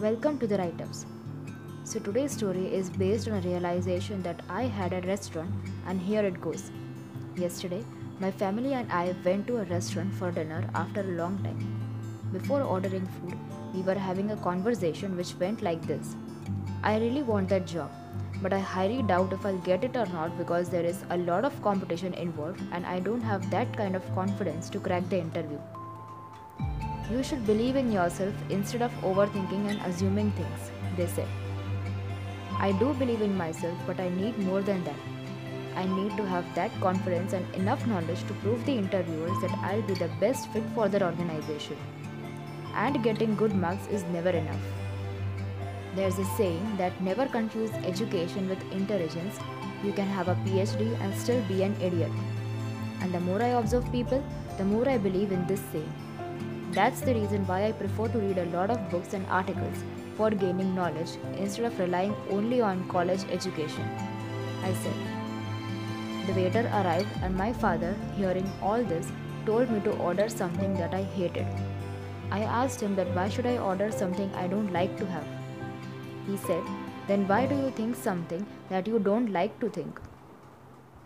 Welcome to the write ups. So, today's story is based on a realization that I had at a restaurant, and here it goes. Yesterday, my family and I went to a restaurant for dinner after a long time. Before ordering food, we were having a conversation which went like this I really want that job, but I highly doubt if I'll get it or not because there is a lot of competition involved and I don't have that kind of confidence to crack the interview. You should believe in yourself instead of overthinking and assuming things, they said. I do believe in myself, but I need more than that. I need to have that confidence and enough knowledge to prove the interviewers that I'll be the best fit for their organization. And getting good marks is never enough. There's a saying that never confuse education with intelligence. You can have a PhD and still be an idiot. And the more I observe people, the more I believe in this saying. That's the reason why I prefer to read a lot of books and articles for gaining knowledge instead of relying only on college education. I said. The waiter arrived, and my father, hearing all this, told me to order something that I hated. I asked him that why should I order something I don't like to have? He said, Then why do you think something that you don't like to think?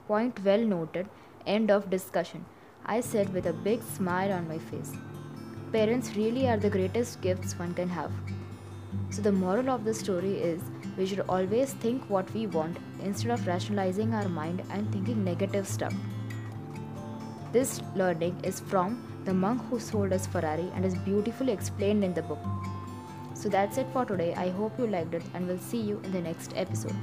Point well noted. End of discussion. I said with a big smile on my face. Parents really are the greatest gifts one can have. So, the moral of the story is we should always think what we want instead of rationalizing our mind and thinking negative stuff. This learning is from the monk who sold his Ferrari and is beautifully explained in the book. So that's it for today. I hope you liked it and we'll see you in the next episode.